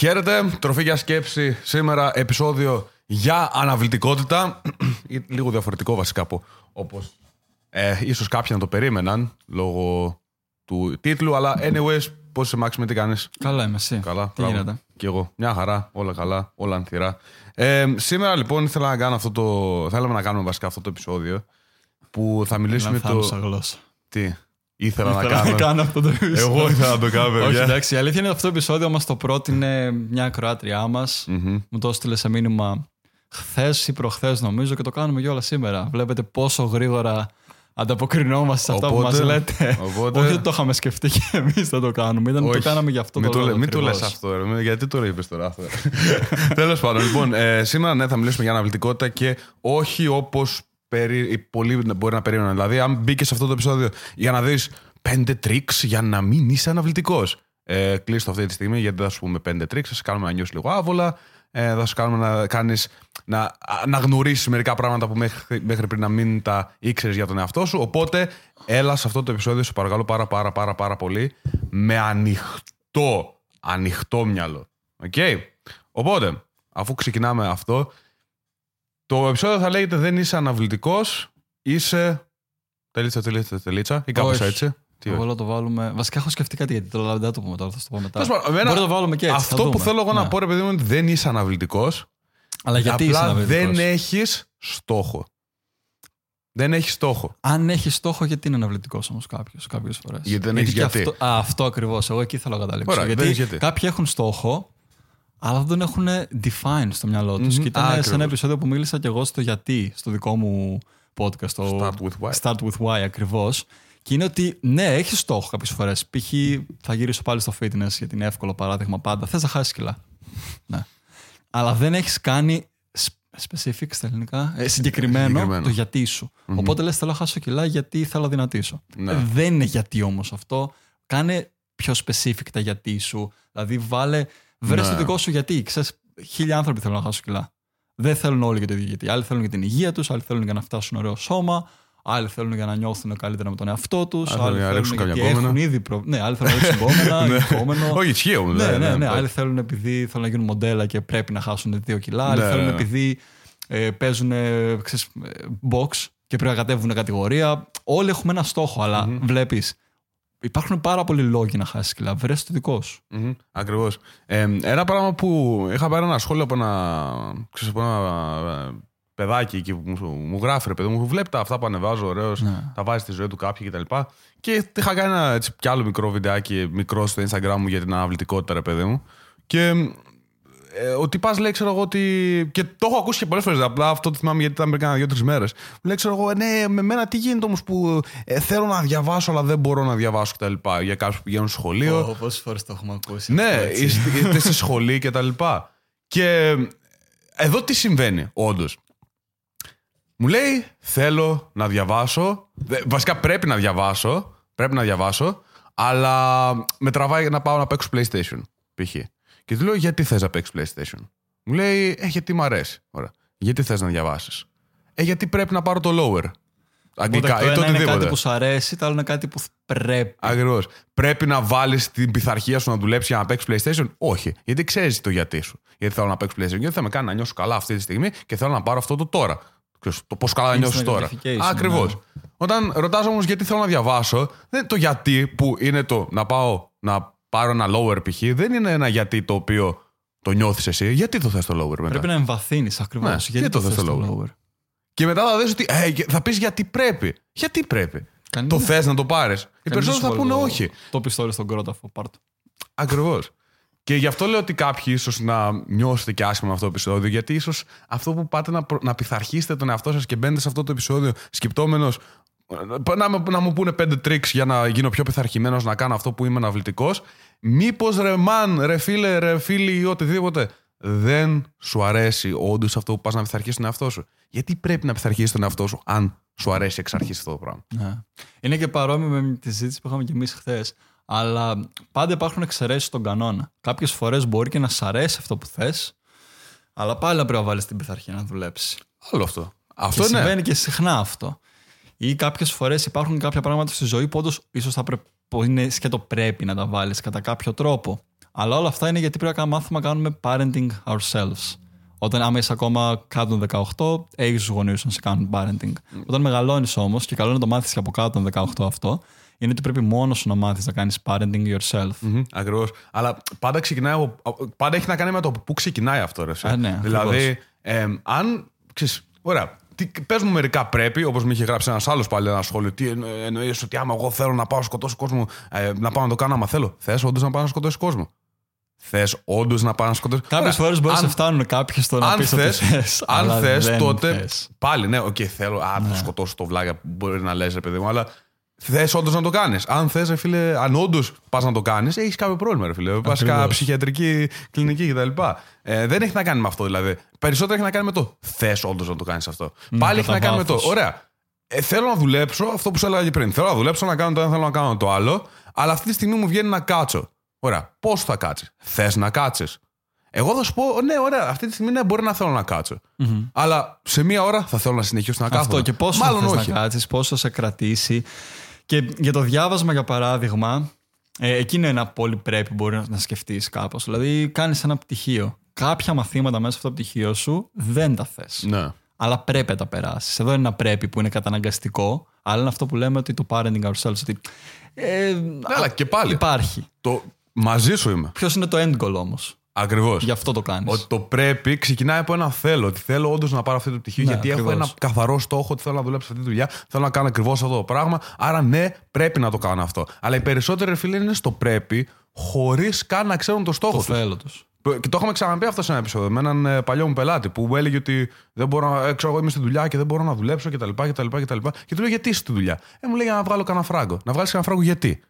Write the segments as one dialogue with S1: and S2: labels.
S1: Χαίρετε, τροφή για σκέψη. Σήμερα επεισόδιο για αναβλητικότητα. Ή Λίγο διαφορετικό βασικά από όπως ε, ίσως κάποιοι να το περίμεναν λόγω του τίτλου. Αλλά anyways, πώς είσαι Μάξι, με τι κάνεις;
S2: Καλά είμαι εσύ.
S1: Καλά,
S2: Τι
S1: μπράβο.
S2: γίνεται;
S1: Και εγώ. Μια χαρά, όλα καλά, όλα ανθυρά. Ε, σήμερα λοιπόν ήθελα να κάνω αυτό το. Θέλαμε να κάνουμε βασικά αυτό το επεισόδιο που θα μιλήσουμε το.
S2: Λανθάνουσα γλώσσα.
S1: Τι; Ήθελα, να
S2: Ήθελα
S1: κάνω.
S2: να κάνω αυτό το επεισόδιο.
S1: Εγώ ήθελα να το κάνω,
S2: Όχι,
S1: παιδιά.
S2: εντάξει, η αλήθεια είναι ότι αυτό το επεισόδιο μας το πρότεινε μια ακροάτριά μας. Μου το έστειλε σε μήνυμα χθες ή προχθές, νομίζω, και το κάνουμε κιόλα σήμερα. Βλέπετε πόσο γρήγορα ανταποκρινόμαστε σε αυτά που
S1: Οπότε-
S2: μα λέτε.
S1: οπότε-
S2: Όχι ότι το είχαμε σκεφτεί και εμείς θα το κάνουμε. Ήταν ότι το
S1: Όχι.
S2: κάναμε γι' αυτό
S1: Μην
S2: το
S1: το,
S2: λόγο
S1: λέ- μην το λες
S2: ακριβώς.
S1: αυτό, ρε. Μην- Γιατί το είπες τώρα αυτό. Τέλος πάντων, λοιπόν, ε, σήμερα ναι, θα μιλήσουμε για αναβλητικότητα και όχι όπως περί... πολλοί μπορεί να περίμεναν. Δηλαδή, αν μπήκες σε αυτό το επεισόδιο για να δεις πέντε tricks για να μην είσαι αναβλητικός. Ε, Κλείσε το αυτή τη στιγμή γιατί δεν θα σου πούμε πέντε tricks, θα σε κάνουμε να νιώσεις λίγο άβολα. Ε, θα σου κάνουμε να κάνεις, να, να γνωρίσεις μερικά πράγματα που μέχρι, μέχρι πριν να μην τα ήξερες για τον εαυτό σου. Οπότε, έλα σε αυτό το επεισόδιο, σε παρακαλώ πάρα πάρα πάρα πάρα πολύ, με ανοιχτό, ανοιχτό μυαλό. Οκ. Οπότε, αφού ξεκινάμε αυτό, το επεισόδιο θα λέγεται Δεν είσαι αναβλητικός, είσαι. Τελίτσα, τελίτσα, τελίτσα. Ή κάπως
S2: Όχι.
S1: έτσι. Τι
S2: Εγώ
S1: όχι.
S2: λέω το βάλουμε. Βασικά έχω σκεφτεί κάτι γιατί το δεν θα το πούμε τώρα, θα το πω μετά.
S1: Τέλος πάντων, εμένα-
S2: Μπορεί να το βάλουμε και έτσι. θα
S1: Αυτό που
S2: δούμε.
S1: θέλω εγώ να
S2: Ναι.
S1: πω, ρε παιδί μου, είναι ότι δεν είσαι αναβλητικός.
S2: Αλλά γιατί είσαι
S1: Απλά
S2: αναβλητικός;
S1: δεν έχεις στόχο. Δεν έχεις στόχο.
S2: Αν έχεις στόχο, γιατί είναι αναβλητικός όμως κάποιος κάποιες φορές;
S1: Γιατί δεν έχεις
S2: και
S1: γιατί.
S2: Αυτό, α, αυτό ακριβώς. Εγώ εκεί θέλω να καταλήξω.
S1: Ωραία, δεν
S2: γιατί,
S1: έχεις γιατί.
S2: κάποιοι έχουν στόχο, αλλά δεν τον έχουν define στο μυαλό τους.
S1: Μμμ.
S2: Και ήταν
S1: Α,
S2: σε
S1: ακριβώς.
S2: ένα επεισόδιο που μίλησα και εγώ στο γιατί, στο δικό μου podcast. Το
S1: Start with why.
S2: Start with why ακριβώς. Και είναι ότι ναι, έχεις στόχο κάποιες φορές. Π.χ. θα γυρίσω πάλι στο fitness γιατί είναι εύκολο παράδειγμα πάντα. Θες να χάσεις κιλά. ναι. Αλλά δεν έχεις κάνει sp- specific στα ελληνικά, ε, συγκεκριμένο,
S1: Συγκεκριμένο.
S2: το γιατί σου. Οπότε λες θέλω να χάσω κιλά γιατί θέλω να δυνατήσω.
S1: Ναι.
S2: Ε, Δεν είναι γιατί όμως αυτό. Κάνε πιο specific τα γιατί σου. Δηλαδή βάλε, βρες
S1: Ναι.
S2: το δικό σου γιατί. Ξέρεις, χίλια άνθρωποι θέλουν να χάσουν κιλά. Δεν θέλουν όλοι για το ίδιο γιατί. Άλλοι θέλουν για την υγεία τους, άλλοι θέλουν για να φτάσουν ωραίο σώμα, άλλοι θέλουν για να νιώθουν καλύτερα με τον εαυτό τους,
S1: Άλλοι
S2: άλλοι
S1: θέλουν να
S2: θέλουν
S1: ρίξουν
S2: γιατί
S1: κάποια
S2: έχουν
S1: γκόμενα.
S2: ήδη προ... Ναι, άλλοι θέλουν να ρίξουν γκόμενα, ή γκόμενο.
S1: Όχι, ισχύει όμως.
S2: Ναι, ναι, ναι. Άλλοι θέλουν επειδή θέλουν να γίνουν μοντέλα και πρέπει να χάσουν δύο κιλά. Άλλοι
S1: Ναι,
S2: θέλουν
S1: ναι, ναι.
S2: επειδή ε, παίζουν ε, ξέρεις, ε, box και πρέπει να κατέβουν κατηγορία. Όλοι έχουμε ένα στόχο, αλλά βλέπεις, υπάρχουν πάρα πολλοί λόγοι να χάσεις κιλά. Βρες το δικό σου.
S1: Ακριβώς. Ε, ένα πράγμα που είχα πάρει ένα σχόλιο από ένα, ξέρεις, από ένα ε, παιδάκι εκεί που μου, μου γράφει, ρε παιδί μου, βλέπει τα αυτά που ανεβάζω, ωραίος,
S2: Ναι.
S1: τα βάζεις στη ζωή του κάποιοι κτλ. Και είχα κάνει ένα έτσι, κι άλλο μικρό βιντεάκι, μικρό στο Instagram μου για την αναβλητικότητα, ρε παιδί μου. Και ε, ότι πα λέει, ξέρω εγώ ότι. Και το έχω ακούσει και πολλές φορές. Απλά αυτό το θυμάμαι γιατί ήταν πριν κάνα δύο-τρεις μέρες. Μου λέει, ξέρω εγώ, ναι, με μένα τι γίνεται όμως που ε, θέλω να διαβάσω, αλλά δεν μπορώ να διαβάσω κτλ. Για κάποιους που πηγαίνουν στο σχολείο.
S2: Πόσες φορές το έχουμε ακούσει.
S1: Ναι, είστε είστε στη σχολή και τα λοιπά. Και εδώ τι συμβαίνει, όντως. Μου λέει, θέλω να διαβάσω. Δε- Βασικά πρέπει να διαβάσω. Πρέπει να διαβάσω. Αλλά με τραβάει να πάω να παίξω PlayStation. Π.χ. Και του λέω, γιατί θες να παίξεις PlayStation; Μου λέει, ε, γιατί μ' αρέσει. Ωραία. Γιατί θες να διαβάσεις; Ε, γιατί πρέπει να πάρω το lower. Αγγλικά
S2: το
S1: ή το
S2: ένα είναι
S1: οτιδήποτε.
S2: κάτι που σου αρέσει, το άλλο είναι κάτι που πρέπει.
S1: Ακριβώς. Πρέπει να βάλεις την πειθαρχία σου να δουλέψει για να παίξεις PlayStation; Όχι. Γιατί ξέρεις το γιατί σου. Γιατί θέλω να παίξω PlayStation. Γιατί θα με κάνει να νιώσω καλά αυτή τη στιγμή και θέλω να πάρω αυτό το τώρα. Ξέρεις, το πώς καλά να νιώσω
S2: Instant
S1: τώρα.
S2: gratification,
S1: Ακριβώς.
S2: ναι.
S1: Όταν ρωτάς όμως γιατί θέλω να διαβάσω, δεν είναι το γιατί που είναι το να πάω να πάρω ένα lower π.χ. Δεν είναι ένα γιατί το οποίο το νιώθεις εσύ. Γιατί το θες το lower μετά;
S2: Πρέπει να εμβαθύνεις ακριβώς.
S1: Ναι,
S2: γιατί
S1: γιατί το θες
S2: θες
S1: το
S2: το
S1: lower;
S2: lower;
S1: Και μετά θα δεις ότι. Ε, θα πεις γιατί πρέπει. Γιατί πρέπει;
S2: Κανείς
S1: Το
S2: δεν-
S1: θες να το πάρεις. Οι
S2: κανείς δεν
S1: περισσότεροι θα
S2: σου
S1: πούνε
S2: βάλει το-
S1: όχι.
S2: Το πιστόλι στον κρόταφο, πάρ' το.
S1: Ακριβώς. Και γι' αυτό λέω ότι κάποιοι ίσως να νιώσετε και άσχημα με αυτό το επεισόδιο, γιατί ίσως αυτό που πάτε να, προ- να πειθαρχήσετε τον εαυτό σας και μπαίνετε σε αυτό το επεισόδιο σκεπτόμενος να, με- να μου πούνε πέντε τρίξ για να γίνω πιο πειθαρχημένος να κάνω αυτό που είμαι αναβλητικό. Μήπως ρε μαν, ρε φίλε, ρε φίλοι ή οτιδήποτε, δεν σου αρέσει όντω αυτό που πας να πειθαρχήσει τον εαυτό σου; Γιατί πρέπει να πειθαρχήσει τον εαυτό σου, αν σου αρέσει εξ αρχής αυτό το πράγμα;
S2: Ναι. Είναι και παρόμοιο με τη συζήτηση που είχαμε και εμείς χθες. Αλλά πάντα υπάρχουν εξαιρέσεις στον κανόνα. Κάποιες φορές μπορεί και να σ' αρέσει αυτό που θες, αλλά πάλι να πρέπει να βάλεις την πειθαρχία να δουλέψεις.
S1: Άλλο αυτό. Αυτό
S2: και
S1: είναι.
S2: συμβαίνει και συχνά αυτό. Ή κάποιες φορές υπάρχουν κάποια πράγματα στη ζωή που όντως ίσως θα πρέπει. που είναι σκέτο πρέπει να τα βάλεις κατά κάποιο τρόπο. Αλλά όλα αυτά είναι γιατί πρέπει να μάθουμε να κάνουμε parenting ourselves. Όταν άμα είσαι ακόμα κάτω των 18, έχεις τους γονείς να σε κάνουν parenting. Όταν μεγαλώνεις όμως, και καλό είναι να το μάθεις και από κάτω των 18 αυτό, είναι ότι πρέπει μόνος σου να μάθεις να κάνεις parenting yourself.
S1: Mm-hmm, Ακριβώς. Αλλά πάντα ξεκινάει από, Πάντα έχει να κάνει με το πού ξεκινάει αυτό. Ρε,
S2: Α, ναι,
S1: δηλαδή, ε, αν. Ξέρεις, ωραία, Πες μου μερικά πρέπει, όπως μου είχε γράψει ένας άλλος πάλι ένα σχόλιο. Τι εννοεί ότι άμα εγώ θέλω να πάω να σκοτώσω κόσμο, ε, να πάω να το κάνω άμα θέλω. Θες όντως να πάω να σκοτώσει κόσμο; Θες όντως να πάω να σκοτώσεις.
S2: Κάποιες φορές μπορείς να φτάνουν κάποιοι στο να πεις ότι θες.
S1: Αν θες, τότε. Θες. Πάλι, ναι, OK, okay, θέλω. Α, ναι. θα σκοτώσω το βλάγια που μπορεί να λες, παιδί μου, αλλά Θες όντως να το κάνεις. Αν θες, φίλε, αν όντως πας να το κάνεις, έχεις κάποιο πρόβλημα, ρε φίλε. Πας κάποια ψυχιατρική κλινική κτλ. Ε, δεν έχει να κάνει με αυτό δηλαδή. Περισσότερο έχει να κάνει με το θες όντως να το κάνεις αυτό. Mm, Πάλι έχει να κάνει με το. Ωραία. Ε, θέλω να δουλέψω αυτό που σου έλεγα και πριν. Θέλω να δουλέψω, να κάνω το ένα, θέλω να κάνω το άλλο. Αλλά αυτή τη στιγμή μου βγαίνει να κάτσω. Ωραία. Πώς θα κάτσεις; Θες να κάτσεις; Εγώ θα σου πω, ναι, ωραία, αυτή τη στιγμή ναι, μπορεί να θέλω να κάτσω. Mm-hmm. Αλλά σε μία ώρα θα θέλω να συνεχίσω να κάτσω.
S2: Αυτό και πόσο Μάλλον θα να κάτσεις, πόσο θα σε κρατήσει. Και για το διάβασμα, για παράδειγμα, ε, εκείνο είναι ένα πολύ πρέπει μπορεί να σκεφτείς κάπως. Δηλαδή, κάνεις ένα πτυχίο. Κάποια μαθήματα μέσα από το πτυχίο σου δεν τα θες.
S1: Ναι.
S2: Αλλά πρέπει να τα περάσεις. Εδώ είναι ένα πρέπει που είναι καταναγκαστικό, αλλά είναι αυτό που λέμε ότι το parenting ourselves. Ότι,
S1: ε, ναι, αλλά και πάλι.
S2: Υπάρχει.
S1: Το, μαζί σου είμαι.
S2: Ποιος είναι το end goal όμως;
S1: Ακριβώς.
S2: Γι' αυτό το κάνεις.
S1: Ότι το πρέπει ξεκινάει από ένα θέλω. Ότι θέλω όντως να πάρω αυτό το πτυχίο, ναι, γιατί ακριβώς. έχω ένα καθαρό στόχο ότι θέλω να δουλέψω αυτή τη δουλειά. Θέλω να κάνω ακριβώς αυτό το πράγμα. Άρα, ναι, πρέπει να το κάνω αυτό. Αλλά οι περισσότεροι φίλοι είναι στο πρέπει, χωρίς καν να ξέρουν το στόχο
S2: το θέλω τους.
S1: Και το είχαμε ξαναπεί αυτό σε ένα επεισόδιο με έναν ε, παλιό μου πελάτη που μου έλεγε ότι δεν μπορώ να, ε, ξέρω, εγώ είμαι στη δουλειά και δεν μπορώ να δουλέψω κτλ. Και, και, και, και του λέω γιατί είσαι στη δουλειά; Ε, μου λέει για να βγάλω κανένα φράγκο. Να βγάλεις κανένα φράγκο γιατί;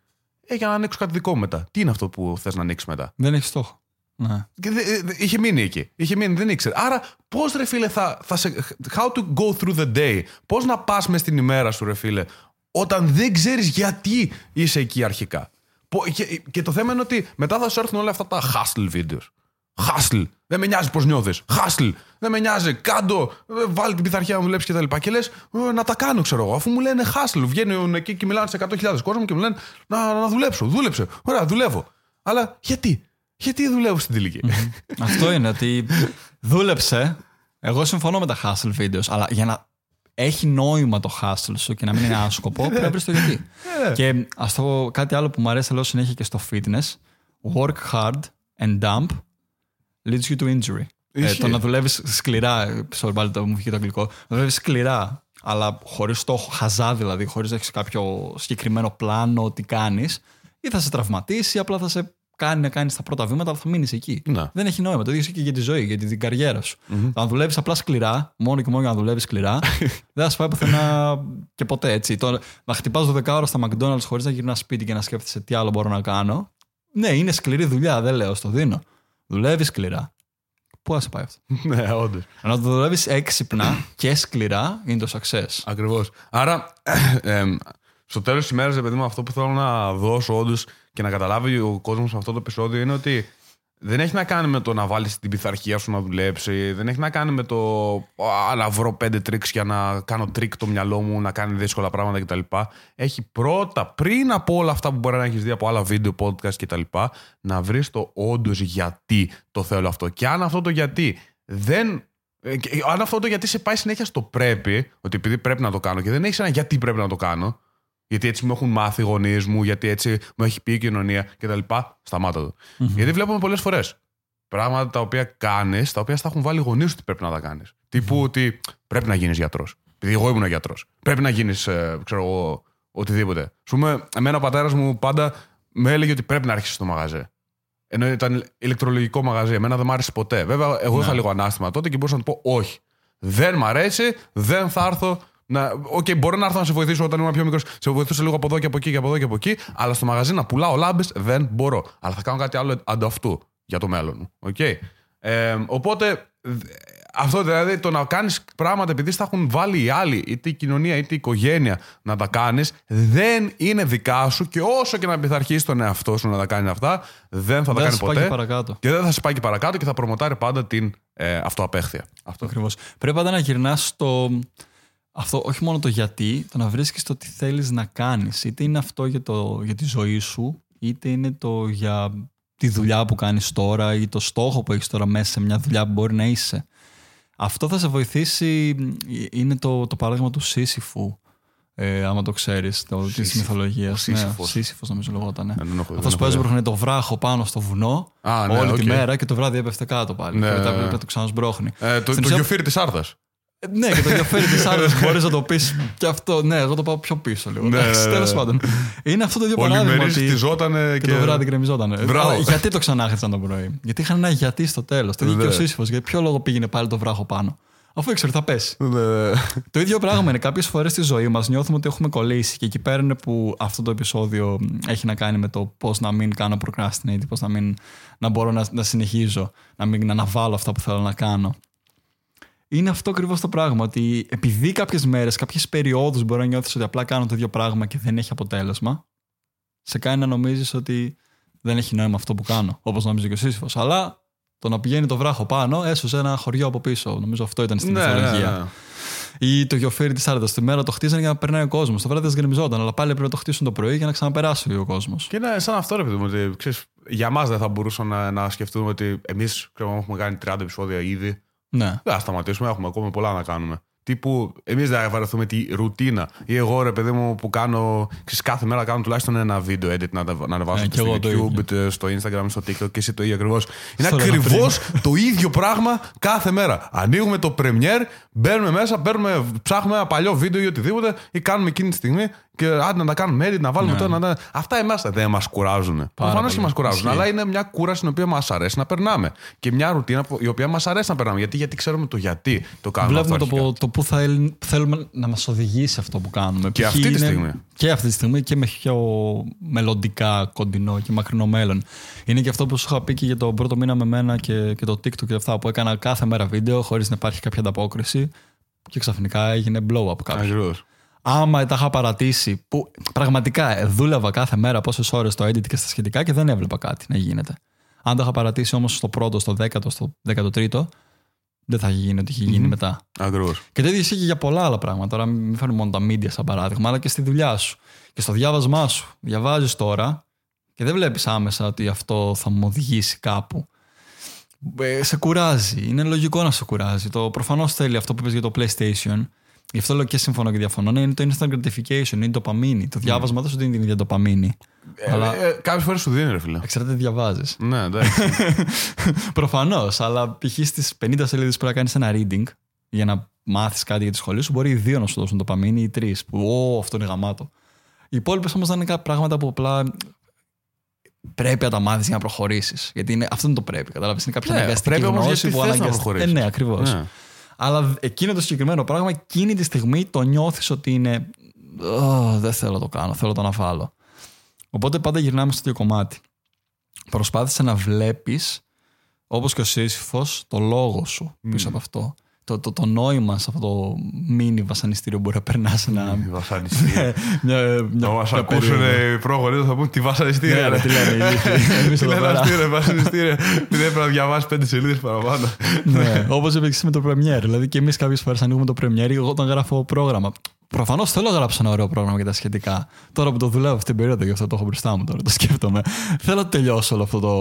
S1: Ε, για να ανοίξω κάτι δικό μου μετά. Τι είναι αυτό που θες να ανοίξεις μετά;
S2: Δεν έχει στόχο.
S1: Ναι. είχε μείνει εκεί. Είχε μείνει, δεν ήξερε. Άρα, πώς ρε φίλε θα, θα σε. How to go through the day; Πώς να πας μες στην ημέρα σου, ρε φίλε, όταν δεν ξέρεις γιατί είσαι εκεί αρχικά; Και, και, το θέμα είναι ότι μετά θα σου έρθουν όλα αυτά τα hustle videos. Hustle. Δεν με νοιάζει πώς νιώθεις. Hustle. Δεν με νοιάζει. Κάντο. Βάλει την πειθαρχία να δουλέψει κτλ. Και, και λες να τα κάνω, ξέρω εγώ. Αφού μου λένε hustle. Βγαίνουν εκεί και μιλάνε σε 100.000 κόσμο και μου λένε να, να δουλέψω. Δούλεψε. Ωραία, δουλεύω. Αλλά γιατί; Γιατί δουλεύω στην τελική;
S2: Αυτό είναι ότι δούλεψε. Εγώ συμφωνώ με τα hustle videos, αλλά για να έχει νόημα το hustle σου και να μην είναι άσκοπο, πρέπει να βρεις το γιατί. Ε. και ας το κάτι άλλο που μου αρέσει, λέω συνέχεια και στο fitness. Work hard and dump leads you to injury. Ε, το να δουλεύεις σκληρά. Sorry, πάλι το μου βγήκε το αγγλικό. Να δουλεύεις σκληρά, αλλά χωρίς στόχο, χαζά δηλαδή, χωρίς να έχεις κάποιο συγκεκριμένο πλάνο τι κάνεις, ή θα σε τραυματίσει, απλά θα σε κάνει να κάνεις τα πρώτα βήματα, αλλά θα μείνεις εκεί.
S1: Να.
S2: Δεν έχει νόημα. Το ίδιο και για τη ζωή, για την καριέρα σου. Mm-hmm. Αν δουλεύεις απλά σκληρά, μόνο και μόνο για να δουλεύεις σκληρά, δεν θα σου πάει πουθενά και ποτέ έτσι. Τώρα, να χτυπάς 12 ώρα στα McDonald's χωρίς να γυρνάς σπίτι και να σκέφτεσαι τι άλλο μπορώ να κάνω. Ναι, είναι σκληρή δουλειά, δεν λέω, στο δίνω. Δουλεύεις σκληρά. Πού θα σε πάει αυτό;
S1: ναι, όντως.
S2: Να το δουλεύεις έξυπνα και σκληρά είναι το success.
S1: Ακριβώς. Άρα, ε, στο τέλος της ημέρας, παιδί μου, αυτό που θέλω να δώσω όντως και να καταλάβει ο κόσμος με αυτό το επεισόδιο είναι ότι δεν έχει να κάνει με το να βάλεις την πειθαρχία σου να δουλέψει. Δεν έχει να κάνει με το να βρω πέντε tricks για να κάνω τρίκ το μυαλό μου, να κάνει δύσκολα πράγματα κτλ. Έχει πρώτα, πριν από όλα αυτά που μπορεί να έχεις δει από άλλα βίντεο, podcast κτλ., να βρεις το όντως γιατί το θέλω αυτό. Και αν αυτό το γιατί δεν ε, αν αυτό το γιατί σε πάει συνέχεια στο πρέπει, ότι επειδή πρέπει να το κάνω και δεν έχεις ένα γιατί πρέπει να το κάνω, γιατί έτσι μου έχουν μάθει οι γονείς μου, γιατί έτσι μου έχει πει η κοινωνία κτλ. Σταμάτα το. Mm-hmm. Γιατί βλέπουμε πολλές φορές πράγματα τα οποία κάνεις, τα οποία στα έχουν βάλει οι γονείς ότι πρέπει να τα κάνεις. Mm-hmm. Τύπου ότι πρέπει να γίνεις γιατρός. Επειδή εγώ ήμουν γιατρός. Πρέπει να γίνεις, ε, ξέρω εγώ, οτιδήποτε. Α πούμε, εμένα ο πατέρας μου πάντα με έλεγε ότι πρέπει να αρχίσει το μαγαζί. Ενώ ήταν ηλεκτρολογικό μαγαζί. Εμένα δεν μ' άρεσε ποτέ. Βέβαια, εγώ είχα ναι. λίγο ανάστημα τότε και μπορούσα να του πω όχι. Δεν μ' αρέσει, δεν θα έρθω να, okay, μπορώ να έρθω να σε βοηθήσω όταν ήμουν πιο μικρός. Σε βοηθήσω λίγο από εδώ και από εκεί και από εδώ και από εκεί. Αλλά στο μαγαζί να πουλάω λάμπες δεν μπορώ. Αλλά θα κάνω κάτι άλλο ανταυτού για το μέλλον μου. Okay. Ε, οπότε αυτό δηλαδή το να κάνεις πράγματα επειδή στα έχουν βάλει οι άλλοι, είτε η κοινωνία είτε η οικογένεια να τα κάνεις, δεν είναι δικά σου και όσο και να πειθαρχήσει τον εαυτό σου να τα κάνει αυτά, δεν θα τα κάνει ποτέ.
S2: παρακάτω.
S1: Και δεν θα σε πάει και παρακάτω και θα προμοτάρει πάντα την ε, αυτοαπέχθεια.
S2: Αυτό ακριβώς. Πρέπει πάντα να γυρνάς στο αυτό όχι μόνο το γιατί, το να βρίσκεις το τι θέλεις να κάνεις. Είτε είναι αυτό για, το, για τη ζωή σου, είτε είναι το για τη δουλειά που κάνεις τώρα ή το στόχο που έχεις τώρα μέσα σε μια δουλειά που μπορεί να είσαι. Αυτό θα σε βοηθήσει, είναι το, το παράδειγμα του Σύσυφου, ε, άμα το ξέρεις, το, της
S1: Σύσυφο.
S2: μυθολογίας.
S1: Ο Σύσυφος.
S2: Ναι, Σύσυφος νομίζω λεγόταν. Ναι.
S1: Ε, δεν έχω- δεν
S2: Αυτός
S1: έχω
S2: που
S1: ιδέα.
S2: έσπροχνε το βράχο πάνω στο βουνό
S1: Α, ναι,
S2: όλη
S1: οκ.
S2: τη μέρα και το βράδυ έπεφτε κάτω πάλι.
S1: Ναι,
S2: και μετά
S1: ναι, ναι.
S2: έπρεπε να το ξανασμπρώχνει.
S1: Ε, το,
S2: Στην
S1: το
S2: ουσία-
S1: γιοφύρι της Άρδας.
S2: Ε, Ναι, και το ενδιαφέρει της άλλη μπορείς να το πεις και αυτό. Ναι, εγώ το πάω πιο πίσω λίγο.
S1: Ναι,
S2: Εντάξει,
S1: ναι, ναι.
S2: τέλος πάντων. Είναι αυτό το ίδιο
S1: Ο
S2: παράδειγμα.
S1: Λιμερής
S2: Ότι...
S1: τη ζώτανε
S2: Και,
S1: και.
S2: το βράδυ γκρεμιζόταν.
S1: Μπράβο.
S2: γιατί το ξανάχρησαν το πρωί; Γιατί είχαν ένα γιατί στο τέλος. Το ίδιο και ο
S1: Ναι.
S2: Σύσυφο. Για ποιο λόγο πήγαινε πάλι το βράχο πάνω; Αφού ήξερε θα πέσει.
S1: Ναι.
S2: το ίδιο πράγμα είναι. Κάποιες φορές στη ζωή μας νιώθουμε ότι έχουμε κολλήσει. Και εκεί πέρα είναι που αυτό το επεισόδιο μ, έχει να κάνει με το πώς να μην κάνω procrastinate, πώς να, μην, να μπορώ να, να συνεχίζω, να μην αναβάλω αυτά που θέλω να κάνω. Είναι αυτό ακριβώς το πράγμα. Ότι επειδή κάποιες μέρες, κάποιες περιόδους μπορεί να νιώθεις ότι απλά κάνω το ίδιο πράγμα και δεν έχει αποτέλεσμα, σε κάνει να νομίζεις ότι δεν έχει νόημα αυτό που κάνω. Όπως νομίζει και ο Σύσυφο. Αλλά το να πηγαίνει το βράχο πάνω έσωσε ένα χωριό από πίσω. Νομίζω αυτό ήταν στην
S1: Ναι, ναι,
S2: μυθολογία.
S1: ναι.
S2: Ή το γιοφύρι της Άρδα. Τη μέρα το χτίζανε για να περνάει ο κόσμος. Το βράδυ δεν γκρεμιζόταν, αλλά πάλι έπρεπε να το χτίσουν το πρωί για να ξαναπεράσει ο κόσμος.
S1: Και είναι σαν αυτό ρε παιδί μου, ότι ξέρεις, για μας δεν θα μπορούσαμε να, να σκεφτούμε ότι εμείς έχουμε κάνει 30 επεισόδια ήδη.
S2: Ναι.
S1: Δεν θα σταματήσουμε, έχουμε ακόμα πολλά να κάνουμε. Τύπου, εμείς δεν θα βαρεθούμε τη ρουτίνα. Ή εγώ, ρε παιδί μου, που κάνω. Ξέρεις, κάθε μέρα κάνω τουλάχιστον ένα βίντεο edit να, τα- να ανεβάσω
S2: Ναι,
S1: είτε
S2: κι εγώ
S1: στο
S2: το
S1: YouTube,
S2: ίδιο.
S1: είτε στο Instagram, στο TikTok και εσύ το ίδιο ακριβώς. Είναι
S2: Στο έλεγα
S1: ακριβώς το ίδιο πράγμα κάθε μέρα. Ανοίγουμε το Premiere, μπαίνουμε μέσα, παίρνουμε, ψάχνουμε ένα παλιό βίντεο ή οτιδήποτε, ή κάνουμε εκείνη τη στιγμή και άντε να τα κάνουμε edit, να βάλουμε
S2: Ναι.
S1: τώρα. Να... τα- Αυτά εμάς δεν μας κουράζουν. Προφανώς και
S2: πολύ.
S1: μας κουράζουν,
S2: Ισχύει.
S1: αλλά είναι μια κούραση την οποία μας αρέσει να περνάμε. Και μια ρουτίνα που- η οποία μας αρέσει να περνάμε. Γιατί, γιατί ξέρουμε το γιατί το κάνουμε
S2: Βλέπουμε
S1: αυτό.
S2: το,
S1: αρχικά.
S2: που- το που θα ελ- θέλουμε να μας οδηγήσει αυτό που κάνουμε.
S1: Και
S2: Π.χ.
S1: αυτή τη
S2: είναι-
S1: στιγμή.
S2: Και αυτή τη στιγμή και με πιο μελλοντικά κοντινό και μακρινό μέλλον. Είναι και αυτό που σου είχα πει και για το πρώτο μήνα με μένα και, και το TikTok και αυτά που έκανα κάθε μέρα βίντεο χωρίς να υπάρχει κάποια ανταπόκριση. Και ξαφνικά έγινε blow up κάποιος.
S1: Ακριβώς.
S2: Άμα τα είχα παρατήσει, που πραγματικά ε, δούλευα κάθε μέρα πόσες ώρες το edit και στα σχετικά και δεν έβλεπα κάτι να γίνεται. Αν τα είχα παρατήσει όμως στο πρώτο, στο δέκατο, στο δεκατοτρίτο, δεν θα γίνει ό,τι είχε γίνει μετά.
S1: Ακριβώς.
S2: Και το ίδιο ισχύει και για πολλά άλλα πράγματα. Τώρα, μην φέρνουμε μόνο τα media σαν παράδειγμα, αλλά και στη δουλειά σου και στο διάβασμά σου. Διαβάζεις τώρα και δεν βλέπεις άμεσα ότι αυτό θα μου οδηγήσει κάπου. Ε, σε κουράζει. Είναι λογικό να σε κουράζει. Το προφανώς θέλει αυτό που είπες για το PlayStation. Γι' αυτό λέω και συμφωνώ και διαφωνώ. Ναι, είναι το instant gratification, είναι το παμίνι. Το διάβασμα δεν σου δίνει την ίδια το παμίνι. αλλά
S1: Ε, ε, Κάποιες φορές σου δίνει, ρε φίλε.
S2: εξαρτάται τι διαβάζεις.
S1: Ναι, εντάξει.
S2: Προφανώς, αλλά π.χ. στις 50 σελίδες που να κάνεις ένα reading για να μάθεις κάτι για τη σχολή σου, μπορεί οι δύο να σου δώσουν το παμίνι ή οι τρεις. Που, Ω, αυτό είναι γαμάτο. Οι υπόλοιπες όμως θα είναι κάποια πράγματα που απλά πρέπει να τα μάθεις για να προχωρήσεις. Γιατί είναι, αυτό είναι το πρέπει. Κατάλαβες. Είναι κάποια
S1: Ναι,
S2: αναγκαστική
S1: πρέπει όμως
S2: γνώση
S1: γιατί
S2: που
S1: θες να
S2: αναγκαστικά. Ε,
S1: προχωρήσεις.
S2: ναι, ακριβώς.
S1: Ναι.
S2: Αλλά εκείνο το συγκεκριμένο πράγμα, εκείνη τη στιγμή το νιώθεις ότι είναι. «Ω, δεν θέλω να το κάνω, θέλω να το αναβάλω. Οπότε πάντα γυρνάμε στο ίδιο κομμάτι. Προσπάθησε να βλέπεις, όπως και ο Σύσυφος, το λόγο σου πίσω από αυτό. Το, το, το νόημα σε αυτό το μίνι βασανιστήριο που μπορεί να περνάς σε ένα.
S1: Η βασανιστήρια.
S2: μια, μια,
S1: Να μας
S2: μια
S1: ακούσουν
S2: περίοδο.
S1: οι πρόγονοι θα πούν τη βασανιστήρια.
S2: Ναι, ρε,
S1: ρε.
S2: τι λένε οι ηλίθιοι. Εμείς
S1: Τι
S2: εδώ
S1: λένε
S2: πέρα.
S1: αυτοί, ρε, βασανιστήρια. Δεν έπρεπε να διαβάσει πέντε σελίδες παραπάνω.
S2: ναι, όπως είπες και εσύ με το Premiere. Δηλαδή και εμείς κάποιες φορές ανοίγουμε το Premiere εγώ όταν γράφω πρόγραμμα. Προφανώς θέλω να γράψω ένα ωραίο πρόγραμμα για τα σχετικά. Τώρα που το δουλεύω αυτή την περίοδο, γι' αυτό το έχω μπροστά μου τώρα, το σκέφτομαι. θέλω να τελειώσω όλο αυτό το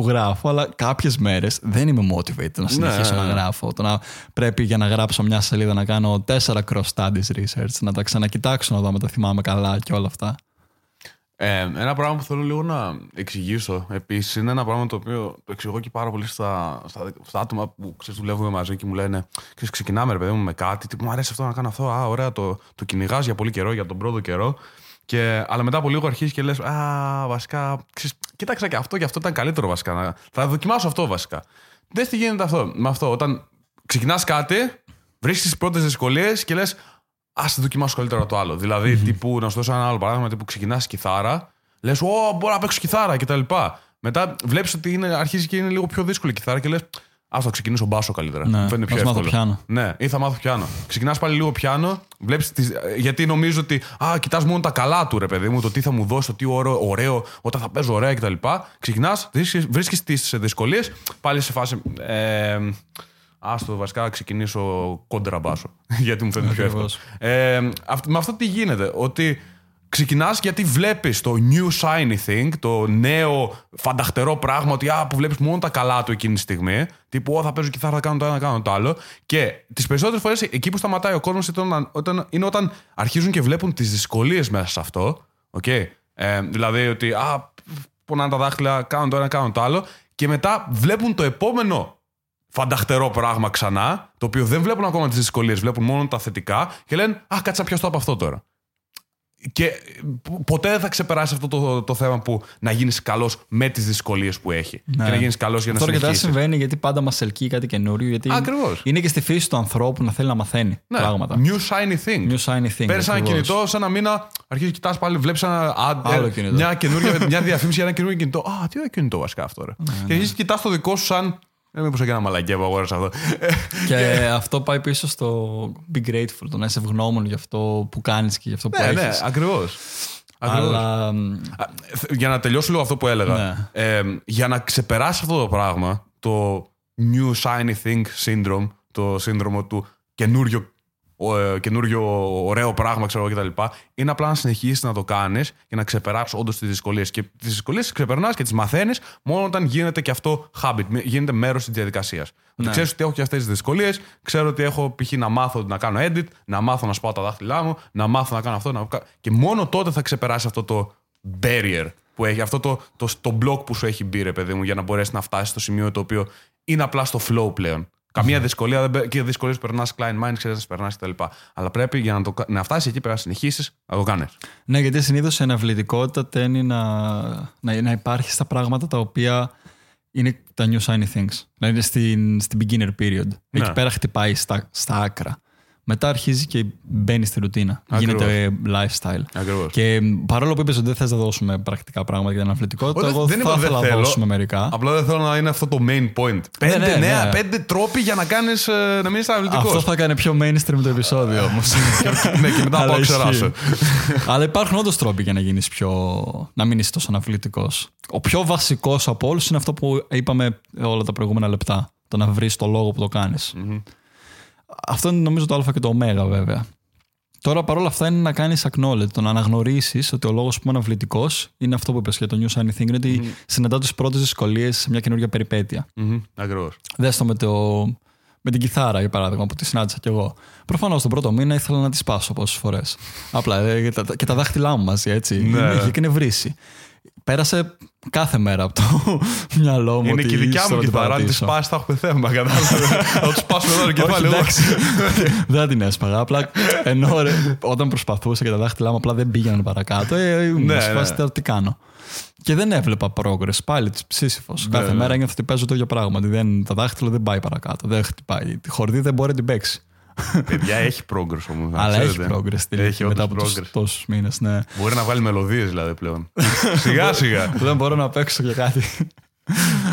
S2: που γράφω, αλλά κάποιες μέρες δεν είμαι motivated να συνεχίσω
S1: Ναι.
S2: να γράφω. Το να πρέπει για να γράψω μια σελίδα να κάνω τέσσερα cross studies research, να τα ξανακοιτάξω να δω αν τα θυμάμαι καλά και όλα αυτά.
S1: Ε, ένα πράγμα που θέλω λίγο να εξηγήσω επίσης είναι ένα πράγμα το οποίο το εξηγώ και πάρα πολύ στα, στα, στα άτομα που ξέρεις, δουλεύουμε μαζί και μου λένε: ξέρεις, Ξεκινάμε, ρε παιδί μου, με κάτι. Τι, μου αρέσει αυτό να κάνω αυτό. Α, ωραία, το, το κυνηγάς για πολύ καιρό, για τον πρώτο καιρό. Και, αλλά μετά από λίγο αρχίζεις και λες: Α, βασικά. Ξέρεις, κοίταξα και αυτό και αυτό ήταν καλύτερο βασικά. Να- Θα δοκιμάσω αυτό βασικά. Δεν τι γίνεται αυτό. Με αυτό. Όταν ξεκινάς κάτι, βρίσκεις τις πρώτες δυσκολίες και λες: Α το δοκιμάσω καλύτερα το άλλο. Δηλαδή, τύπου, να σου δώσω ένα άλλο παράδειγμα, τύπου ξεκινάς κιθάρα, λες: Ω, μπορώ να παίξω κιθάρα κτλ. Μετά βλέπεις ότι είναι, αρχίζεις και είναι λίγο πιο δύσκολη η κιθάρα και λες: Α θα ξεκινήσω μπάσο καλύτερα.
S2: Ναι,
S1: Μου φαίνεται πιο
S2: ας μάθω
S1: εύκολο.
S2: πιάνο.
S1: Ναι, ή θα μάθω πιάνο. Ξεκινάς πάλι λίγο πιάνο, βλέπεις τις, γιατί νομίζω ότι Α, κοιτάς μόνο τα καλά του ρε παιδί μου, το τι θα μου δώσει, το τι ωραίο, ωραίο όταν θα παίζω ωραία κτλ. Ξεκινάς, βρίσκει τις δυσκολίες, πάλι σε φάση. Ε, Άστο, βασικά να ξεκινήσω κόντρα μπάσο. γιατί μου φαίνεται πιο εύκολο.
S2: Ακριβώς.
S1: Ε, αυ- με αυτό τι γίνεται, ότι ξεκινάς γιατί βλέπεις το new shiny thing, το νέο φανταχτερό πράγμα ότι α, που βλέπεις μόνο τα καλά του εκείνη τη στιγμή. Τύπου, Ω, θα παίζω κιθάρα, θα κάνω το ένα, θα κάνω το άλλο. Και τις περισσότερες φορές εκεί που σταματάει ο κόσμος είναι όταν αρχίζουν και βλέπουν τις δυσκολίες μέσα σε αυτό. Okay. Ε, δηλαδή ότι, α, πονάνε τα δάχτυλα, κάνουν το ένα, κάνουν το άλλο. Και μετά βλέπουν το επόμενο φανταχτερό πράγμα ξανά, το οποίο δεν βλέπουν ακόμα τις δυσκολίες, βλέπουν μόνο τα θετικά και λένε Α, κάτσα πιαστώ από αυτό τώρα. Και ποτέ δεν θα ξεπεράσει αυτό το, το θέμα που να γίνεις καλός με τις δυσκολίες που έχει. Ναι. Και να γίνεις καλός για να συνεχίσεις.
S2: Αυτό και συμβαίνει γιατί πάντα μας ελκύει κάτι καινούριο. Γιατί
S1: Ακριβώς.
S2: Είναι και στη φύση του ανθρώπου να θέλει να μαθαίνει
S1: ναι.
S2: πράγματα.
S1: New shiny thing.
S2: New shiny thing.
S1: Παίρνεις ένα κινητό, σε ένα μήνα αρχίζεις κοιτάς πάλι, βλέπεις ένα, μια, μια διαφήμιση για ένα καινούριο κινητό. Α, τι ωραίο κινητό βασικά αυτό. Ναι, και ναι. αρχίζει κοιτάς το δικό σου σαν δεν μήπως ένα μαλακέ που αγόρασα αυτό.
S2: Και αυτό πάει πίσω στο be grateful, το να είσαι ευγνώμων για αυτό που κάνεις και για αυτό που
S1: ναι,
S2: έχεις.
S1: Ναι, ακριβώς. Αλλά... Για να τελειώσω λίγο αυτό που έλεγα. Ναι. Ε, για να ξεπεράσει αυτό το πράγμα, το new shiny thing syndrome, το σύνδρομο του καινούριο ε, καινούριο ωραίο πράγμα, ξέρω εγώ κτλ. Είναι απλά να συνεχίσεις να το κάνεις και να ξεπεράσει όντως τις δυσκολίες. Και τις δυσκολίες τις ξεπερνάς και τις μαθαίνεις μόνο όταν γίνεται και αυτό habit, γίνεται μέρος της διαδικασίας. Ναι. Ξέρεις ότι έχω και αυτές τις δυσκολίες, ξέρω ότι έχω π.χ. να μάθω να κάνω edit, να μάθω να σπάω τα δάχτυλά μου, να μάθω να κάνω αυτό. Να... Και μόνο τότε θα ξεπεράσει αυτό το barrier που έχει, αυτό το, το, το block που σου έχει μπει, ρε παιδί μου, για να μπορέσεις να φτάσεις στο σημείο το οποίο είναι απλά στο flow πλέον. Καμία δυσκολία και δυσκολίες που περνάς client mind, ξέρεις να περνάς κτλ. Αλλά πρέπει για να, το, να φτάσεις εκεί πρέπει να συνεχίσεις να το κάνεις.
S2: Ναι, γιατί συνήθως η αναβλητικότητα ταίνει να, να, να υπάρχει στα πράγματα τα οποία είναι τα new shiny things. Δηλαδή στην, στην beginner period. Ναι. Εκεί πέρα χτυπάει στα, στα άκρα μετά αρχίζει και μπαίνει στη ρουτίνα. Ακριβώς. Γίνεται lifestyle.
S1: Ακριβώς.
S2: Και παρόλο που είπες ότι δεν θες να δώσουμε πρακτικά πράγματα για την αθλητικότητα, εγώ δεν θα ήθελα να δώσουμε μερικά.
S1: Απλά δεν θέλω να είναι αυτό το main point. Πέντε, ναι, ναι, νέα, ναι. πέντε τρόποι για να, κάνεις, ε, να μείνεις αθλητικός.
S2: Αυτό θα κάνει πιο mainstream το επεισόδιο όμως.
S1: ναι, και μετά πάω ξεράσω.
S2: Αλλά υπάρχουν όντως τρόποι για να γίνεις πιο. να μην είσαι τόσο αναβλητικό. Ο πιο βασικός από όλους είναι αυτό που είπαμε όλα τα προηγούμενα λεπτά. Το να βρεις το λόγο που το κάνεις. Mm-hmm. Αυτό είναι νομίζω το Α και το Ω βέβαια. Τώρα παρόλα αυτά είναι να κάνεις acknowledge, το να αναγνωρίσεις ότι ο λόγος που είμαι αναβλητικός είναι αυτό που είπες για το News Anything, είναι ότι mm-hmm. συναντάω τις πρώτες δυσκολίες σε μια καινούργια περιπέτεια.
S1: Mm-hmm. Ακριβώς.
S2: Δες με, το, με την κιθάρα, για παράδειγμα, που τη συνάντησα κι εγώ. Προφανώς τον πρώτο μήνα ήθελα να τη σπάσω πόσες φορές. Απλά ε, και, τα, και τα δάχτυλά μου μαζί, έτσι. Ναι. Είχε και νευρίσει πέρασε κάθε μέρα από το μυαλό μου.
S1: Είναι και η δικιά μου κιθάρα. Αν τη σπάσεις, θα έχω θέμα. Κατάλαβες. Θα του σπάσω εδώ το κεφάλι.
S2: Δεν την έσπαγα. Απλά ενώ όταν προσπαθούσα και τα δάχτυλά μου απλά δεν πήγαιναν παρακάτω. Ε, ήμουν ναι, σπάσει ναι. τι κάνω. Και δεν έβλεπα progress. Πάλι της ψήσιφος. Ναι, κάθε μέρα ένιωθα ότι παίζω το ίδιο πράγμα. Τα δάχτυλα δεν πάει παρακάτω. Δεν χτυπάει. Τη χορδή δεν μπορεί να την παίξει.
S1: Παιδιά έχει progress όμως.
S2: Αλλά έχει progress έχει μετά από τόσου μήνες. Ναι.
S1: Μπορεί να βάλει μελωδίες δηλαδή πλέον. σιγά σιγά.
S2: Δεν μπορώ να παίξω για κάτι.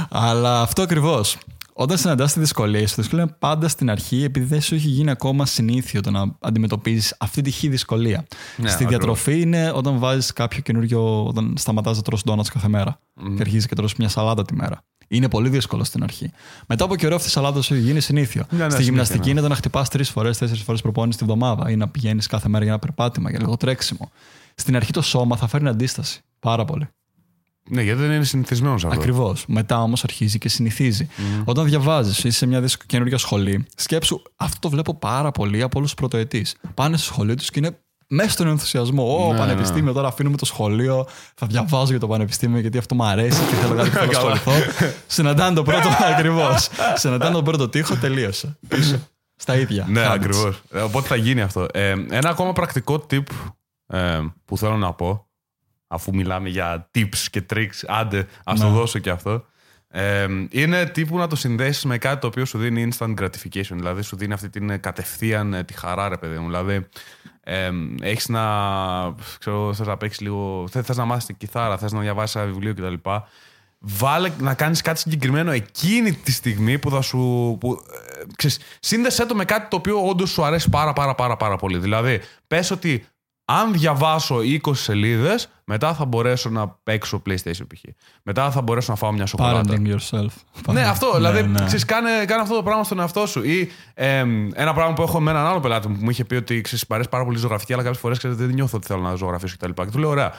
S2: Αλλά αυτό ακριβώς. Όταν συναντάς τη δυσκολία, σου δυσκολία είναι πάντα στην αρχή, επειδή δεν σου έχει γίνει ακόμα συνήθιο το να αντιμετωπίζεις αυτή τη χή δυσκολία. Ναι, Στη διατροφή είναι όταν βάζεις κάποιο καινούριο, όταν σταματάς να τρώσει ντόνατς κάθε μέρα mm. και αρχίζεις και τρώσει μια σαλάτα τη μέρα. Είναι πολύ δύσκολο στην αρχή. Μετά από καιρό αυτή η σαλάτα σου γίνει συνήθιο. Ναι, ναι, Στη γυμναστική ναι. είναι το να χτυπάς τρεις φορές, τέσσερις φορές προπόνηση τη βδομάδα ή να πηγαίνεις κάθε μέρα για ένα περπάτημα, για λίγο τρέξιμο. Στην αρχή το σώμα θα φέρνει αντίσταση. Πάρα πολύ.
S1: Ναι, γιατί δεν είναι συνηθισμένος αυτό.
S2: Ακριβώς. Μετά όμως αρχίζει και συνηθίζει. Mm. Όταν διαβάζεις, είσαι σε μια καινούργια σχολή, σκέψου, αυτό το βλέπω πάρα πολύ από όλους τους πρωτοετής. Πάνε στο σχολείο τους και είναι μέσα στον ενθουσιασμό. Ω, ναι, πανεπιστήμιο, ναι. τώρα αφήνουμε το σχολείο. Θα διαβάζω για το πανεπιστήμιο γιατί αυτό μου αρέσει και θέλω κάτι να ασχοληθώ. Συναντάνε το πρώτο ακριβώς. Συναντάνε τον πρώτο τείχο, τελείωσε. Πίσω. Στα ίδια.
S1: Ναι, ακριβώς. Ε, οπότε θα γίνει αυτό. Ε, ένα ακόμα πρακτικό tip ε, που θέλω να πω, αφού μιλάμε για tips και tricks, άντε, ας το ναι. δώσω και αυτό. Ε, είναι τύπου να το συνδέσεις με κάτι το οποίο σου δίνει instant gratification. Δηλαδή σου δίνει αυτή την κατευθείαν τη χαρά, ρε παιδί μου. Δηλαδή, ε, έχεις να. ξέρω, θες να παίξεις λίγο. Θε να μάθεις την κιθάρα, θες να διαβάσεις ένα βιβλίο κτλ. Βάλε να κάνεις κάτι συγκεκριμένο εκείνη τη στιγμή που θα σου. Που, ε, ξέρεις, σύνδεσέ το με κάτι το οποίο όντως σου αρέσει πάρα πάρα πάρα πάρα πολύ. Δηλαδή, πες ότι αν διαβάσω 20 σελίδες, μετά θα μπορέσω να παίξω PlayStation π.χ. Μετά θα μπορέσω να φάω μια σοκολάτα.
S2: Parenting yourself.
S1: Ναι, αυτό. δηλαδή,
S2: ναι.
S1: Ξέρεις, κάνε, κάνε αυτό το πράγμα στον εαυτό σου. Ή ε, ένα πράγμα που έχω με έναν άλλο πελάτη μου που μου είχε πει ότι ξέρεις, μ' αρέσει πάρα πολύ η ζωγραφική, αλλά κάποιες φορές δεν νιώθω ότι θέλω να ζωγραφίσω κτλ. Και, και του λέω: Ωραία,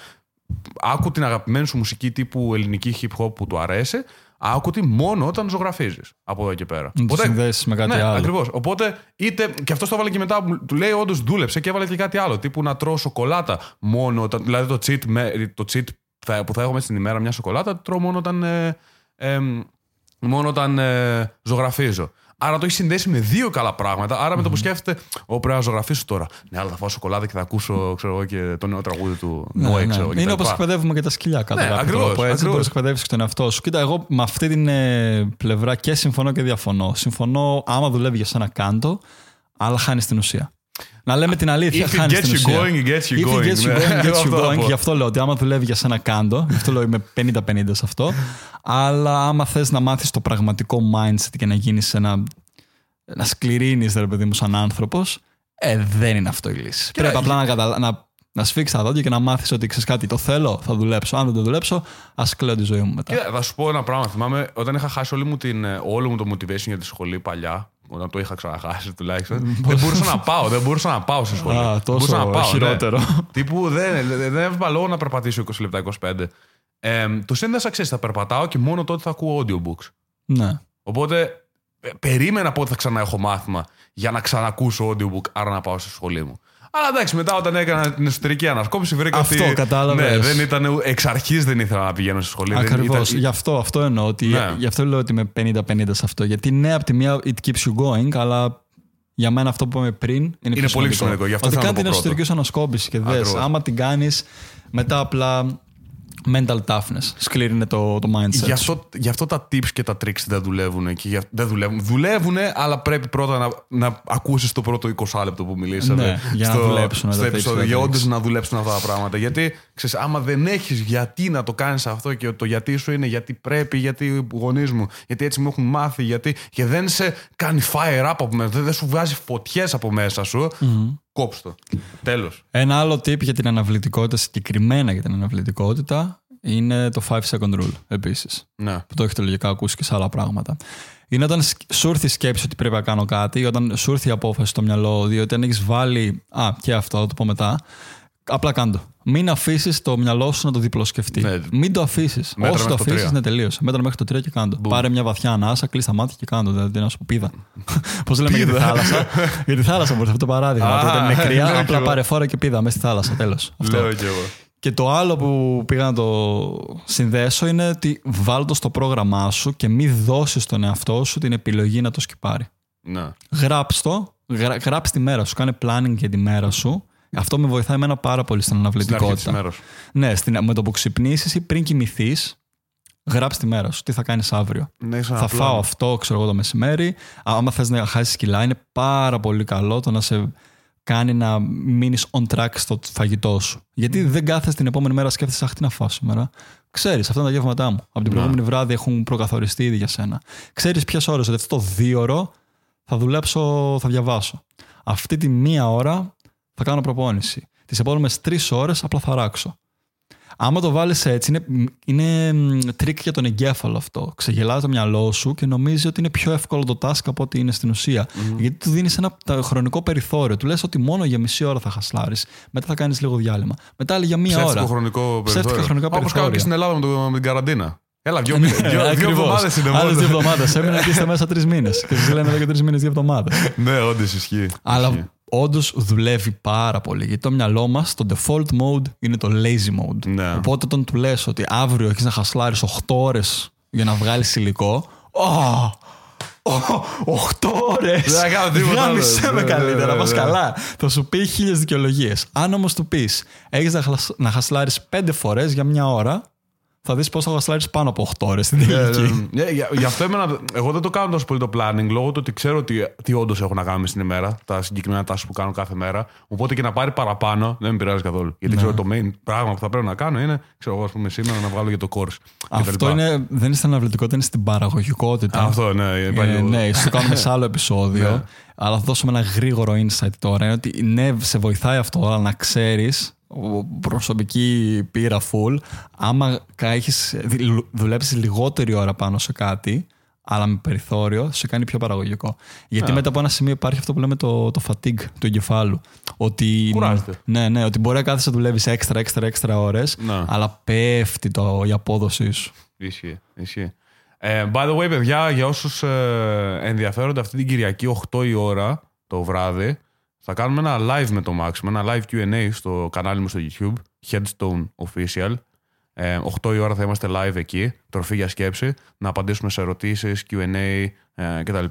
S1: άκου την αγαπημένη σου μουσική τύπου ελληνική hip hop που του αρέσει, άκου τη μόνο όταν ζωγραφίζεις από εδώ και πέρα.
S2: Να το συνδέσεις με κάτι
S1: ναι,
S2: άλλο.
S1: Ακριβώς. Οπότε, είτε. Και αυτός το έβαλε και μετά, του λέει: Όντως δούλεψε και έβαλε και κάτι άλλο. Τύπου να τρώω σοκολάτα μόνο όταν. Δηλαδή το cheat, με, το cheat θα- που θα έχω μέσα στην ημέρα μια σοκολάτα, το τρώω μόνο όταν. Ε, ε, μόνο όταν ε, ζωγραφίζω. Άρα το έχεις συνδέσει με δύο καλά πράγματα. Άρα με το που σκέφτεται, Ω, πρέπει να ζωγραφίσω τώρα. Ναι, αλλά θα φάω σοκολάτα και θα ακούσω ξέρω εγώ, και το νέο τραγούδι του
S2: Ναι,
S1: Noé,
S2: ναι.
S1: ξέρω εγώ,
S2: Είναι
S1: κτλ.
S2: όπως εκπαιδεύουμε και τα σκυλιά κατά
S1: Ναι,
S2: κάποιο
S1: ακριβώς,
S2: τρόπο. Έτσι
S1: ακριβώς.
S2: μπορεί να εκπαιδεύσει και τον εαυτό σου. Κοίτα, εγώ με αυτή την ε, πλευρά και συμφωνώ και διαφωνώ. Συμφωνώ, άμα δουλεύει για σένα, κάντο, αλλά χάνεις την ουσία. Να λέμε την αλήθεια,
S1: If it
S2: χάνεις
S1: gets
S2: την
S1: you
S2: ουσία.
S1: going, it gets you
S2: If it
S1: going.
S2: gets you
S1: Ναι,
S2: going, it gets
S1: αυτό
S2: you
S1: θα
S2: going.
S1: πω.
S2: Γι' αυτό λέω ότι άμα δουλεύει για σένα, κάντο. Γι' αυτό λέω είμαι 50-50 σε αυτό. Αλλά άμα θες να μάθεις το πραγματικό mindset και να γίνεις ένα. να σκληρύνεις, ρε παιδί μου, σαν άνθρωπος, ε, δεν είναι αυτό η λύση. Πρέπει απλά να, καταλα... να, να σφίξεις τα δόντια και να μάθεις ότι ξέρεις κάτι, το θέλω, θα δουλέψω. Αν δεν το δουλέψω, ας κλαίω τη ζωή μου μετά.
S1: Κοίτα, θα σου πω ένα πράγμα. Θυμάμαι όταν είχα χάσει όλη μου την, ε, όλο μου το motivation για τη σχολή παλιά. Όταν το είχα ξαναχάσει τουλάχιστον. δεν μπορούσα να πάω. Δεν μπορούσα να πάω στη σχολή.
S2: Α,
S1: Δεν
S2: τόσο
S1: μπορούσα να πάω,
S2: χειρότερο.
S1: Ναι. Τύπου δεν, δεν, δεν έβλεπα λόγο να περπατήσω 20 λεπτά, 25. Ε, το σύνδεσα, ξέρεις, θα περπατάω και μόνο τότε θα ακούω audiobooks.
S2: ναι.
S1: Οπότε ε, περίμενα πότε θα ξανά έχω μάθημα για να ξανακούσω audiobook, άρα να πάω στη σχολή μου. Αλλά εντάξει, μετά όταν έκανα την εσωτερική ανασκόπηση, βρήκα
S2: Αυτό,
S1: ότι.
S2: κατάλαβες.
S1: Ναι, δεν ήταν. Εξ αρχής δεν ήθελα να πηγαίνω στη σχολή. Δεν
S2: Ακριβώς.
S1: ήταν-
S2: Γι' αυτό, αυτό εννοώ. Ότι,
S1: Ναι.
S2: Γι' αυτό λέω ότι είμαι 50-50 σε αυτό. Γιατί ναι, από τη μία it keeps you going, αλλά για μένα αυτό που είπαμε πριν είναι, πιο
S1: πολύ σημαντικό, γι' αυτό
S2: Ότι
S1: θέλω να
S2: κάνει
S1: το
S2: την
S1: πω πρώτο.
S2: εσωτερικής σου ανασκόπησης και δες,
S1: Ακριβώς.
S2: άμα την κάνεις, μετά απλά mental toughness. Σκληρή είναι το, το mindset.
S1: Γι'
S2: σου.
S1: αυτό, γι' αυτό τα tips και τα tricks δεν δουλεύουν. Και για, δεν δουλεύουν. Δουλεύουν, αλλά πρέπει πρώτα να, να ακούσεις το πρώτο 20 λεπτό που μιλήσαμε.
S2: Ναι, για να δουλέψουν
S1: στο
S2: τα tips
S1: επεισόδιο.
S2: και τα
S1: Για
S2: tricks.
S1: όντω να δουλέψουν αυτά τα πράγματα. Γιατί, ξέρεις, άμα δεν έχεις γιατί να το κάνεις αυτό και το γιατί σου είναι γιατί πρέπει, γιατί οι γονείς μου, γιατί έτσι μου έχουν μάθει, γιατί. και δεν σε κάνει fire up από μέσα, δεν, δεν σου βγάζει φωτιές από μέσα σου. Κόψ' το. Τέλος.
S2: Ένα άλλο tip για την αναβλητικότητα, συγκεκριμένα για την αναβλητικότητα, είναι το 5 second rule επίσης.
S1: Ναι.
S2: που το έχετε λογικά ακούσει και σε άλλα πράγματα. Είναι όταν σκ- σου έρθει η σκέψη ότι πρέπει να κάνω κάτι, όταν σου έρθει η απόφαση στο μυαλό, διότι αν έχεις βάλει. Α, και αυτό, θα το πω μετά. Απλά κάντο. Μην αφήσεις το μυαλό σου να το διπλοσκεφτεί.
S1: Ναι.
S2: Μην το αφήσεις.
S1: Μέτρα
S2: Όσο το
S1: μέχρι το
S2: αφήσεις,
S1: τρία.
S2: ναι, τελείωσε. Μέτρα μέχρι το 3 και κάντο. Πάρε μια βαθιά ανάσα, κλείσει τα μάτια και κάντο. Δηλαδή, να σου πω πίδα. Πώς λέμε για τη
S1: Πίδα.
S2: θάλασσα. για τη θάλασσα μπορείς αυτό το παράδειγμα.
S1: Α,
S2: Όταν είναι
S1: ναι,
S2: κρύα,
S1: και
S2: απλά
S1: εγώ.
S2: πάρε φόρα και πίδα μέσα στη θάλασσα. Τέλος.
S1: Λέω κι εγώ.
S2: Και το άλλο που πήγα να το συνδέσω είναι ότι βάλ το στο πρόγραμμά σου και μη δώσεις στον εαυτό σου την επιλογή να το σκυπάρει.
S1: Ναι.
S2: Γράψ το, γρα, γράψ τη μέρα σου, κάνε planning για τη μέρα σου. Αυτό με βοηθάει εμένα πάρα πολύ στην
S1: Στην αρχή της
S2: αναβλητικότητα.
S1: μέρα.
S2: Ναι, στην, με το που ξυπνήσεις ή πριν κοιμηθείς, γράψ τη μέρα σου. Τι θα κάνεις αύριο.
S1: Ναι, είσαι
S2: Θα
S1: απλά.
S2: φάω αυτό, ξέρω εγώ, το μεσημέρι. Άμα θες να χάσεις κιλά, είναι πάρα πολύ καλό το να σε κάνει να μείνεις on track στο φαγητό σου. Γιατί δεν κάθεσαι την επόμενη μέρα σκέφτεσαι, Αχ, τι να φάω σήμερα. Ξέρεις, αυτά είναι τα γεύματά μου. Από την προηγούμενη βράδυ έχουν προκαθοριστεί ήδη για σένα. Ξέρεις ποιες ώρες, ότι αυτό το δύο ώρο θα δουλέψω, θα διαβάσω. Αυτή τη μία ώρα θα κάνω προπόνηση. Τις επόμενες τρεις ώρες απλά θα αράξω. Άμα το βάλεις έτσι, είναι, είναι μ, τρικ για τον εγκέφαλο αυτό. Ξεγελάει το μυαλό σου και νομίζει ότι είναι πιο εύκολο το task από ότι είναι στην ουσία. Γιατί του δίνεις ένα τα- χρονικό περιθώριο. Του λες ότι μόνο για μισή ώρα θα χασλάρεις. Μετά θα κάνεις λίγο διάλειμμα. Μετά άλλη για μία
S1: Ψεύτικο
S2: ώρα.
S1: χρονικό
S2: Ψεύτικα
S1: περιθώριο.
S2: χρονικά
S1: Όπως κάνουν και
S2: περιθώρια.
S1: στην Ελλάδα με, το, με την καραντίνα. Έλα, δύο, μήνες- δύο, δύο
S2: Ακριβώς.
S1: εβδομάδες είναι
S2: Άλλες
S1: μόνο.
S2: δύο εβδομάδες. Έμεινα και είστε μέσα τρεις μήνες. Και σας λένε εδώ και τρεις μήνες, δύο εβδομάδες.
S1: ναι, όντως ισχύει. Ισχύει.
S2: Αλλά όντως δουλεύει πάρα πολύ. Γιατί το μυαλό μας, το default mode είναι το lazy mode.
S1: Ναι.
S2: Οπότε όταν του λες ότι αύριο έχεις να χασλάρεις 8 ώρες για να βγάλεις υλικό. Oh, 8 ώρες!
S1: Δεν θα κάνω τίποτα άλλο.
S2: Γάμισε με
S1: Ναι,
S2: καλύτερα,
S1: ναι,
S2: πα
S1: ναι.
S2: καλά. Θα σου πει χίλιες δικαιολογίες. Αν όμως του πεις, έχεις να, χασ- να χασλάρεις 5 φορές για μια ώρα, θα δεις πώς θα χασλάρει πάνω από 8 ώρες στην τελική.
S1: Ναι, για- Γι' αυτό εμένα, εγώ δεν το κάνω τόσο πολύ το planning λόγω του ότι ξέρω τι, τι όντως έχω να κάνω μες στην ημέρα, τα συγκεκριμένα τάσει που κάνω κάθε μέρα. Οπότε και να πάρει παραπάνω δεν με πειράζει καθόλου. Γιατί ξέρω το main πράγμα που θα πρέπει να κάνω είναι, ξέρω εγώ, ας πούμε, σήμερα να βγάλω για το course.
S2: Αυτό
S1: κτλ.
S2: είναι, δεν είναι στην αναβλητικότητα, είναι στην παραγωγικότητα.
S1: Αυτό, ναι. υπάρχει
S2: Ε,
S1: λίγο-
S2: ναι, ίσω το κάνουμε σε άλλο επεισόδιο.
S1: Ναι.
S2: Αλλά θα δώσουμε ένα γρήγορο insight τώρα. Είναι ότι ναι, σε βοηθάει αυτό, αλλά να ξέρεις, προσωπική πείρα full, άμα έχεις δουλέψεις λιγότερη ώρα πάνω σε κάτι, αλλά με περιθώριο, σε κάνει πιο παραγωγικό. Γιατί
S1: Ναι.
S2: μετά από ένα σημείο υπάρχει αυτό που λέμε το, το fatigue του εγκεφάλου. Ότι,
S1: Κουράζεται.
S2: ναι, ναι, ότι μπορεί να κάθεσαι να δουλεύεις έξτρα, έξτρα, έξτρα ώρες,
S1: Ναι.
S2: αλλά πέφτει το, η απόδοσή σου.
S1: Ισχύει, ισχύει. Ε, by the way, παιδιά, για όσους ενδιαφέρονται, αυτή την Κυριακή 8 η ώρα το βράδυ θα κάνουμε ένα live με το Max, με ένα live QA στο κανάλι μου στο YouTube, Headstone Official. Ε, 8 η ώρα θα είμαστε live εκεί, τροφή για σκέψη, να απαντήσουμε σε ερωτήσεις, QA ε, κτλ.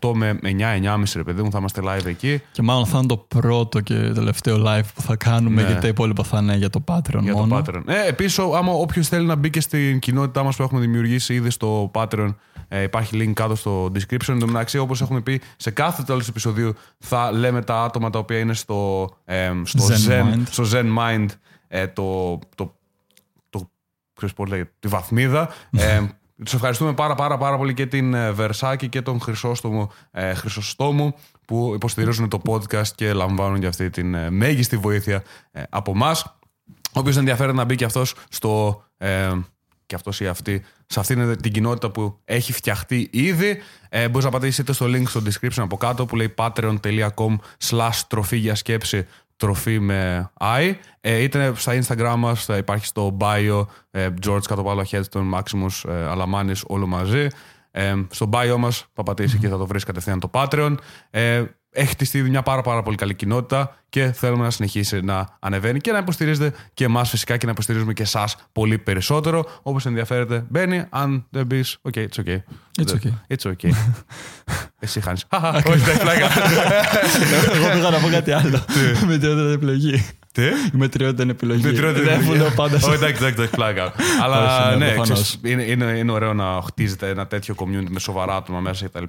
S1: 8 με 9, 9.30 ρε παιδί μου θα είμαστε live εκεί.
S2: Και μάλλον θα είναι το πρώτο και τελευταίο live που θα κάνουμε,
S1: Ναι.
S2: γιατί τα υπόλοιπα θα είναι για το Patreon
S1: για
S2: μόνο.
S1: το Patreon. Ε, Επίσης, άμα όποιος θέλει να μπει και στην κοινότητά μας που έχουμε δημιουργήσει ήδη στο Patreon, ε, υπάρχει link κάτω στο description. Εν τω μεταξύ, όπως έχουμε πει, σε κάθε τέλος επεισοδίου θα λέμε τα άτομα τα οποία είναι στο, ε, στο,
S2: Zen
S1: Zen,
S2: Mind.
S1: στο Zen Mind ε, το, το, το, ξέρεις πώς λέγεται, τη βαθμίδα. Ε, τους ευχαριστούμε πάρα πάρα πάρα πολύ και την ε, Βερσάκη και τον Χρυσόστομο ε, Χρυσοστόμου που υποστηρίζουν το podcast και λαμβάνουν και αυτή την ε, μέγιστη βοήθεια ε, από εμάς. Όποιος ενδιαφέρεται να μπει και αυτός στο. Ε, και αυτός ή αυτή, σε αυτήν την κοινότητα που έχει φτιαχτεί ήδη. Ε, Μπορείς να πατήσεις είτε στο link στο description από κάτω που λέει patreon.com slash τροφή για σκέψη τροφή με i. Ε, είτε στα Instagram μας, θα υπάρχει στο bio ε, George κάτω πάνω Headstone, Maximus, ε, Αλαμάνης, όλο μαζί. Ε, στο bio μας θα πατήσεις και θα το βρει κατευθείαν το Patreon. Ε, έχει χτιστεί μια πάρα, πάρα πολύ καλή κοινότητα και θέλουμε να συνεχίσει να ανεβαίνει και να υποστηρίζετε και εμάς φυσικά και να υποστηρίζουμε και εσάς πολύ περισσότερο. Όποιος ενδιαφέρεται, μπαίνει. Αν δεν μπει, OK, it's okay.
S2: It's okay.
S1: It's okay. Εσύ χάνεις. Όχι, δεν πλάκα.
S2: Εγώ πήγα να πω κάτι άλλο. Η μετριότητα είναι επιλογή.
S1: Τι;
S2: Η μετριότητα είναι επιλογή.
S1: Μετριότητα
S2: Δεν
S1: είναι
S2: που λέω πάντα.
S1: Όχι, εντάξει, εντάξει, εντάξει, πλάκα. Αλλά
S2: Όχι, ναι,
S1: ναι,
S2: προφανώς.
S1: ξέρεις, είναι, είναι, είναι ωραίο να χτίζετε ένα τέτοιο community με σοβαρά άτομα μέσα κτλ.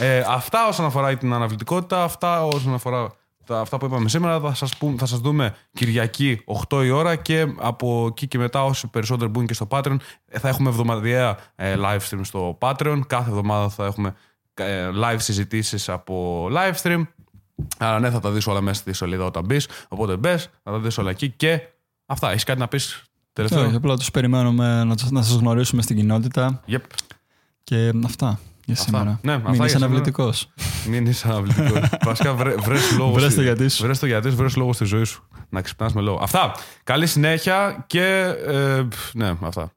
S1: Ε, αυτά όσον αφορά την αναβλητικότητα, αυτά όσον αφορά τα, αυτά που είπαμε σήμερα, θα σας, πούμε, θα σας δούμε Κυριακή 8 η ώρα και από εκεί και μετά όσοι περισσότεροι μπουν και στο Patreon ε, θα έχουμε εβδομαδιαία ε, live stream στο Patreon. Κάθε εβδομάδα θα έχουμε ε, live συζητήσεις από live stream. Άρα ναι, θα τα δεις όλα μέσα στη σελίδα όταν μπεις. Οπότε μπες, θα τα δεις όλα εκεί και αυτά. Έχεις κάτι να πεις τελευταίο;
S2: Όχι, απλά τους περιμένουμε να, να σας γνωρίσουμε στην κοινότητα
S1: Yep.
S2: και αυτά για σήμερα.
S1: Ναι, αυτά
S2: Μην
S1: για
S2: είσαι
S1: σήμερα.
S2: αναβλητικός.
S1: Μην είσαι αναβλητικός. Βασικά βρε, βρες λόγο.
S2: Βρες το γιατί σου.
S1: Βρες το γιατί σου, βρες λόγο στη ζωή σου. Να ξυπνάς με λόγο. Αυτά. Καλή συνέχεια και. Ε, ναι, αυτά.